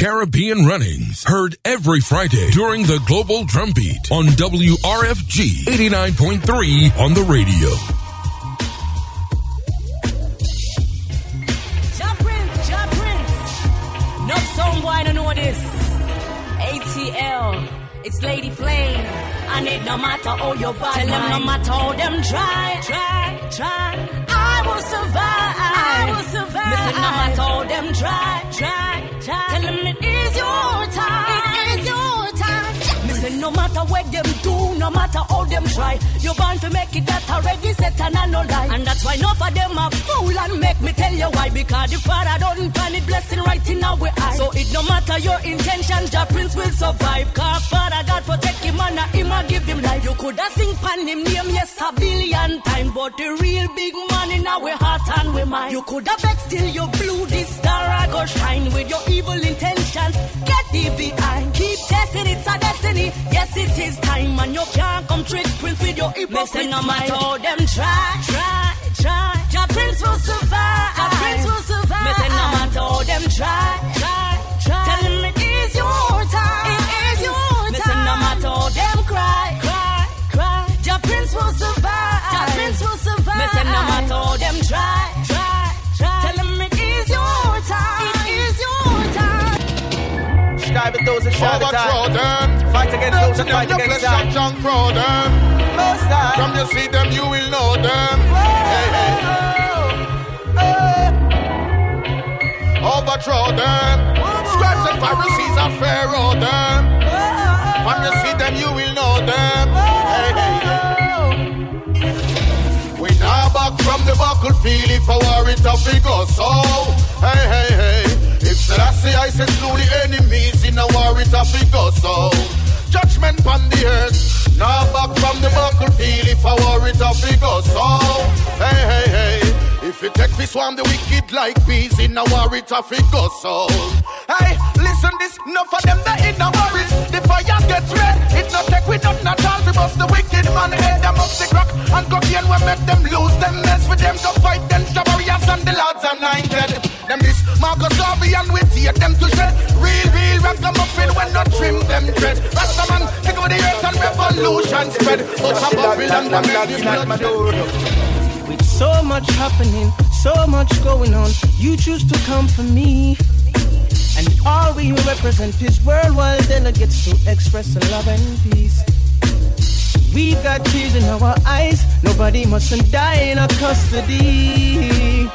Caribbean Runnings. Heard every Friday during the Global Drumbeat on WRFG 89.3 on the radio. No song boy, I don't know this. ATL, it's Lady Flame. I need no matter all you bad Tell them no matter how them try, try, try. I will survive. I will survive. Listen, no matter how them try, try, try. No matter what them do, no matter how them try, you're bound to make it that already set and I no lie. And that's why no for them are fool and make me tell you why. Because the Father don't plan it blessing right in our eye. So it no matter your intentions, your prince will survive. Cause Father God protect him and him and give him life. You coulda sing pan him name yes a billion times, but the real big man in our heart and we mind. You coulda bet till you blew this star I go shine with your evil intentions. Get thee behind, testing it's a destiny. Yes it is time and you can't come trick prince with your hypocrisy. no matter how them try, try, try. Your prince will survive. Your prince will survive. Me say no matter how them try, try, try. Tell him it is your time. It is your time. Me say no matter how them cry, cry, cry. Your prince will survive. Your prince will survive. Them. Fight against those and fight against shall junk them. From you see them, you will know them. Hey, hey. Overthrow them. Scribes and Pharisees are Pharaoh them. From you see them, you will know them. Hey, hey, hey. We now back from the battlefield if a war it a figure so. Hey, hey, hey. Selassie I say the enemies in a war it a figure so. Judgment on the earth. Now back from the battlefield if a war it a figure so. Hey, hey, hey. If you take this one, the wicked like bees in a war it a figure so. Hey, listen this, enough of them that in a worries. The fire gets red, it not take with nothing at revolution spread. But a Babylon them knocking at my door. With so much happening, so much going on, you choose to come for me. And all we represent is worldwide delegates to express the love and peace. We've got tears in our eyes, nobody mustn't die in our custody.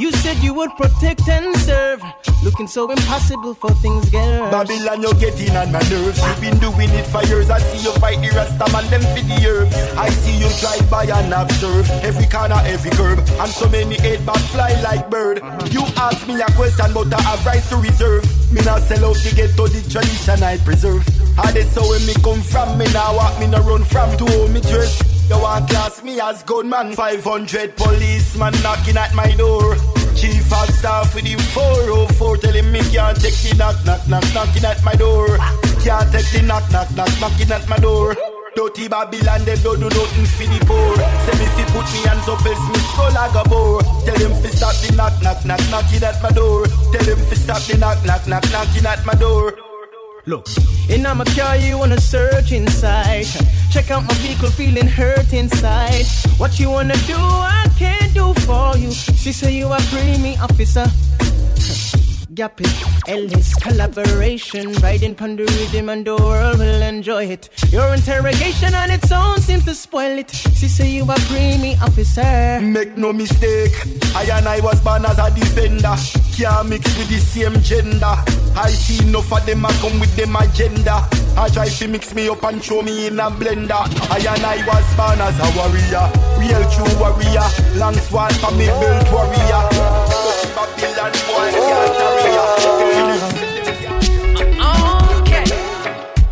You said you would protect and serve, looking so impossible for things get worse. Babylon, you're getting on my nerves. You've been doing it for years. I see you fight the rest of them for the herbs. I see you drive by and observe every corner, every curb, and so many eight back fly like bird. Uh-huh. You ask me a question, but I have rights to reserve. Me not sell out to get to the tradition I preserve. How they so when me come from, me now walk me no run from to home me dress. You want class me as gunman? 500 policeman knocking at my door. Chief of staff with him 404 Telling me can't take the knock, knock, knock Knocking at my door. Can't take the knock, knock, knock Knocking at my door. Dirty Babylon, they don't do nothing for the poor. Say me fi put me hands up, else me skull like a bore Tell them fi stop the knock, knock, knock Knocking at my door. Tell them fi stop the knock, knock, knock Knocking at my door Look, and I'ma carry you on a search inside. Check out my vehicle feeling hurt inside. What you wanna do, I can't do for you. She say you a me officer. Gap it, Ellis collaboration, riding pon the rhythm and the world will enjoy it. Your interrogation on its own seems to spoil it. She say you a me officer. Make no mistake, I and I was born as a defender. Can't mix with the same gender. I see enough of them, I come with them agenda. I try to mix me up and throw me in a blender. I and I was born as a warrior, real true warrior. Long sword for me built warrior. Babylon boy, can't carry Okay.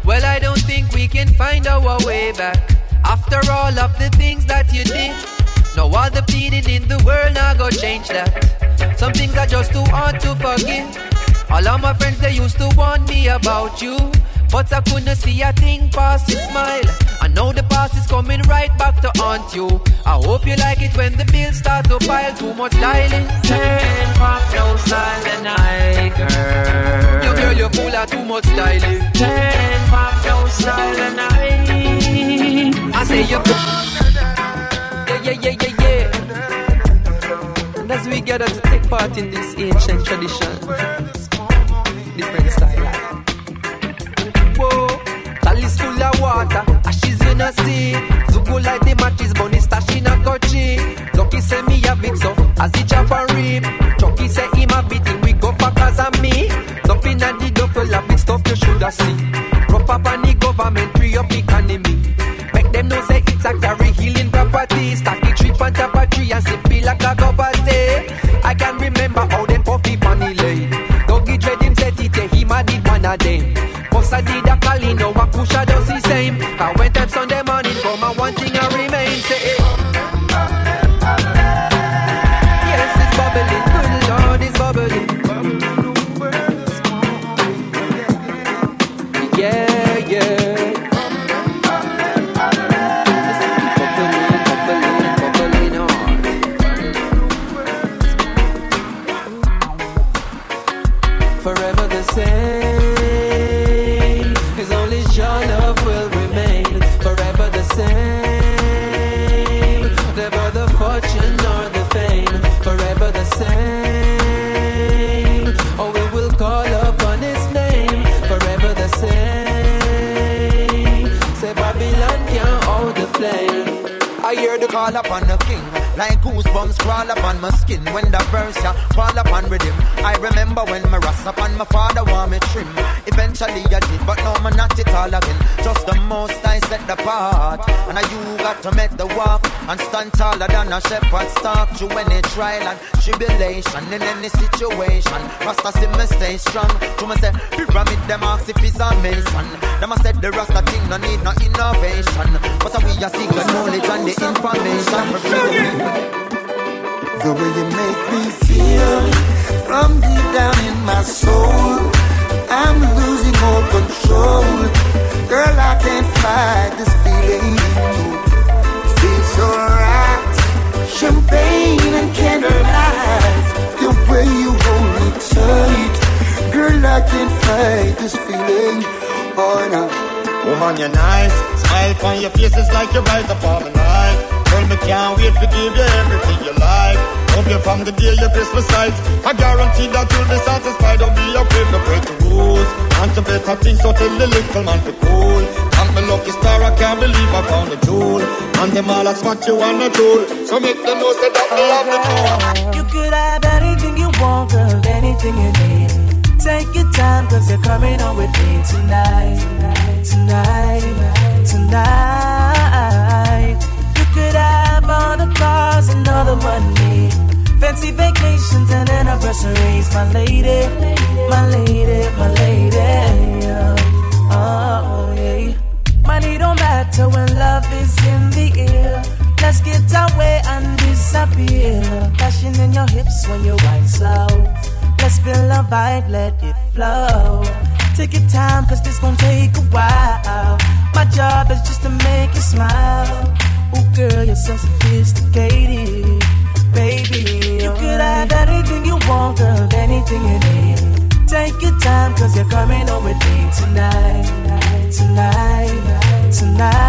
Well, I don't think we can find our way back after all of the things that you did. No other pleading in the world now go change that. Some things are just too hard to forgive. All of my friends they used to warn me about you, but I couldn't see a thing past your smile. I know the past is coming right back to haunt you. I hope you like it when the bills start to pile too much styling. Turn pop no silent night, girl. You more styling. Ten back your style and I. Say you. Yeah, yeah, yeah, yeah, yeah. And as we gather to take part in this ancient tradition, different style. Whoa, Tali's full of water, ashes in a sea. Zugu like the matches, bunny stash in a coachy. Lucky say me a big so as he chop and rip. Chucky say him a beating, we go for cause of me. Nothing at the duffel, a big stuff you shoulda see. Rough up on the government, call upon the king. Like goosebumps crawl upon my skin when the verse ya fall upon rhythm. I remember when my rust upon my father want me trim. Eventually I did, but now I'm not it all again. Just the most I set the part. And now you got to make the walk and stand taller than a shepherd stalk through any trial and tribulation in any situation. Rasta see me stay strong. To me say, pyramid them ask if it's a mason. Them a said the Rasta thing no need no innovation. But we a seek the knowledge and the information. The way you make me feel from deep down in my soul. I'm losing all control. Girl, I can't fight this feeling. Feels so right. Champagne and candlelight. The way you hold me tight. Girl, I can't fight this feeling. Oh, no. Woman, you're nice. Smile on your face is like you're right upon. Girl, me can't wait to give you everything you like. Hope you from the day your Christmas sight. I guarantee that you'll be satisfied. Don't be afraid to break the rules. And to better things, so tell the little man to cool. And my lucky star, I can't believe I found a jewel. And them all that's what you want to do. So make them know that they have the. You could have anything you want, girl, anything you need. Take your time, cause you're coming on with me tonight. Tonight, tonight. The money. Fancy vacations and anniversaries, my lady. My lady, my lady. Oh, yeah. Money don't matter when love is in the air. Let's get away and disappear. Passion in your hips when you wine slow. Let's feel the vibe, let it flow. Take your time, cause this gon' take a while. My job is just to make you smile. Oh, girl, you're so sophisticated. Baby, you could have anything you want, girl, anything you need. Take your time, cause you're coming home with me tonight. Tonight, tonight.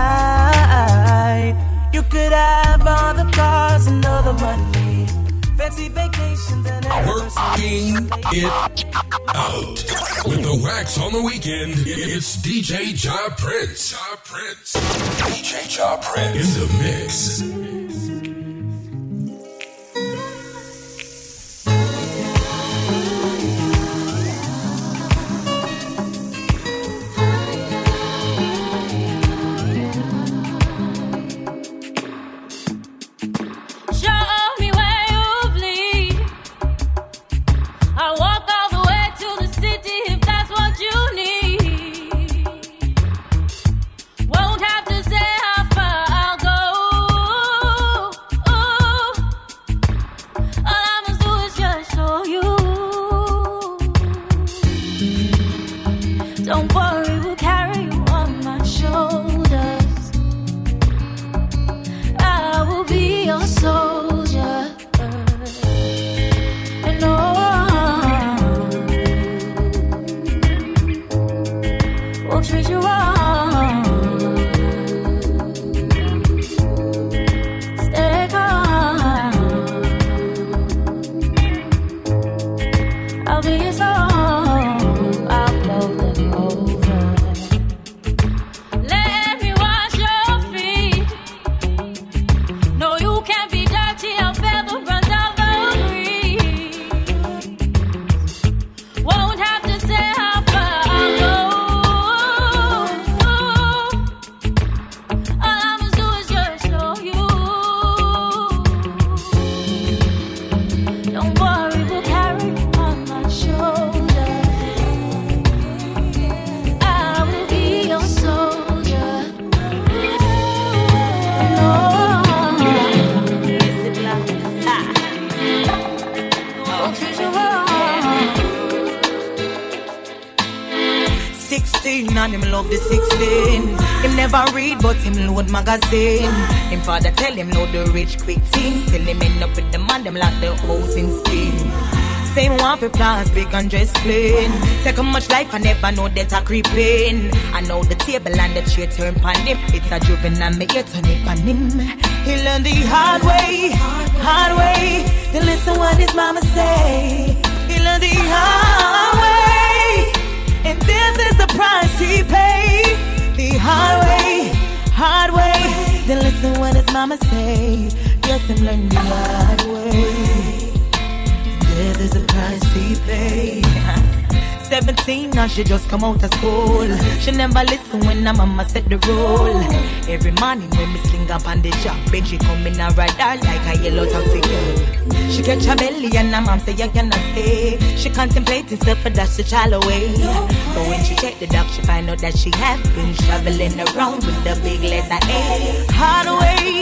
You could have all the cars and all the money. Fancy vacations and Working it out. With the wax on the weekend, it's DJ Ja Prince. Ja Prince. DJ Ja Prince. In the mix. Magazine. Him father tell him no the rich quick things. Till him end up with the man, them like the in Spain. Same one for big and dress plain. Second much life, I never know that I creeping. I know the table and the chair turn pan him. It's a juvenile, me get turn it pan him. He learned the hard way, hard way. To listen what his mama say. He learned the hard price he pays. The hard way hard way. Then listen what his mama say. Yes, him learn the hard way. Yeah, there's a price he pay. 17, now she just come out of school. She never listen when her mama set the rule. Every morning when me sling up on the job, ben she come in and ride her like a yellow taxi girl. She catch her belly and her mom say you cannot stay. She contemplating self for dash the child away. But when she check the doc, she find out that she have been traveling around with the big letter A. Hard way,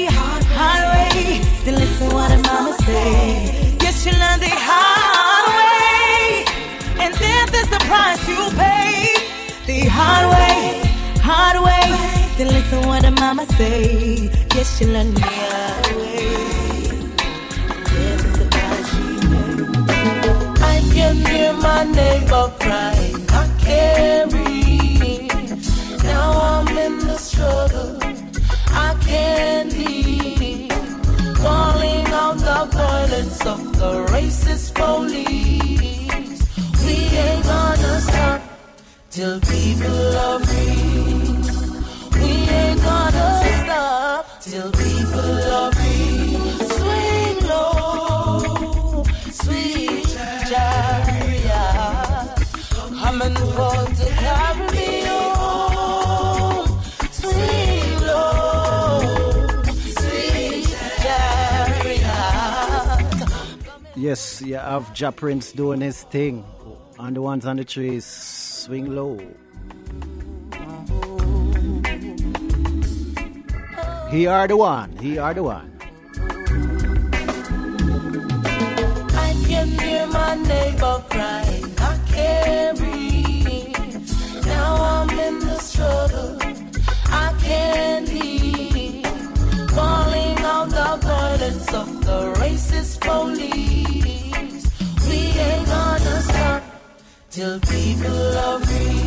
way. Then listen what the mama say. Yes, she learned way. Is the you. I can hear my neighbor crying. I can't breathe. Now I'm in the struggle. I can't leave. Calling out the violence of the racist police We ain't gonna stop till people are free. Till people are free. Swing low, sweet chariot, coming for to carry me home. Swing low, sweet chariot. Yes, you have Ja Prince doing his thing. And the ones on the trees swing low. He are the one. He are the one. I can hear my neighbor crying. I can't breathe. Now I'm in the struggle. I can't leave. Calling out the violence of the racist police. We ain't gonna stop till people are free.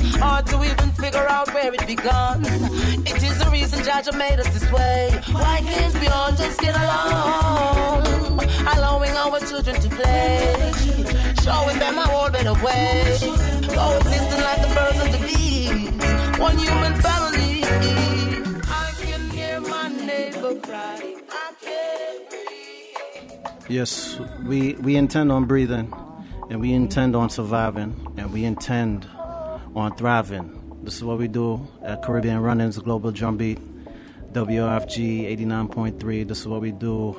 Hard to even figure out where it began. It is the reason Jaja made us this way. Why can't we all just get along? Allowing our children to play, showing them a whole better way. Like the birds and the bees, one human family. I can hear my neighbor cry. Yes, we, we intend on breathing and we intend on surviving and we intend on thriving. This is what we do at Caribbean Runnings Global Drumbeat, WRFG 89.3. This is what we do